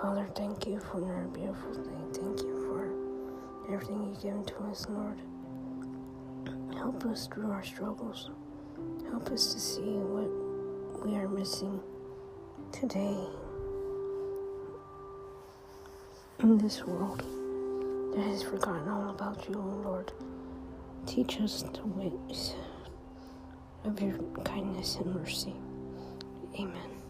Father, thank you for your beautiful day. Thank you for everything you've given to us, Lord. Help us through our struggles. Help us to see what we are missing today in this world that has forgotten all about you, Lord. Teach us the ways of your kindness and mercy. Amen.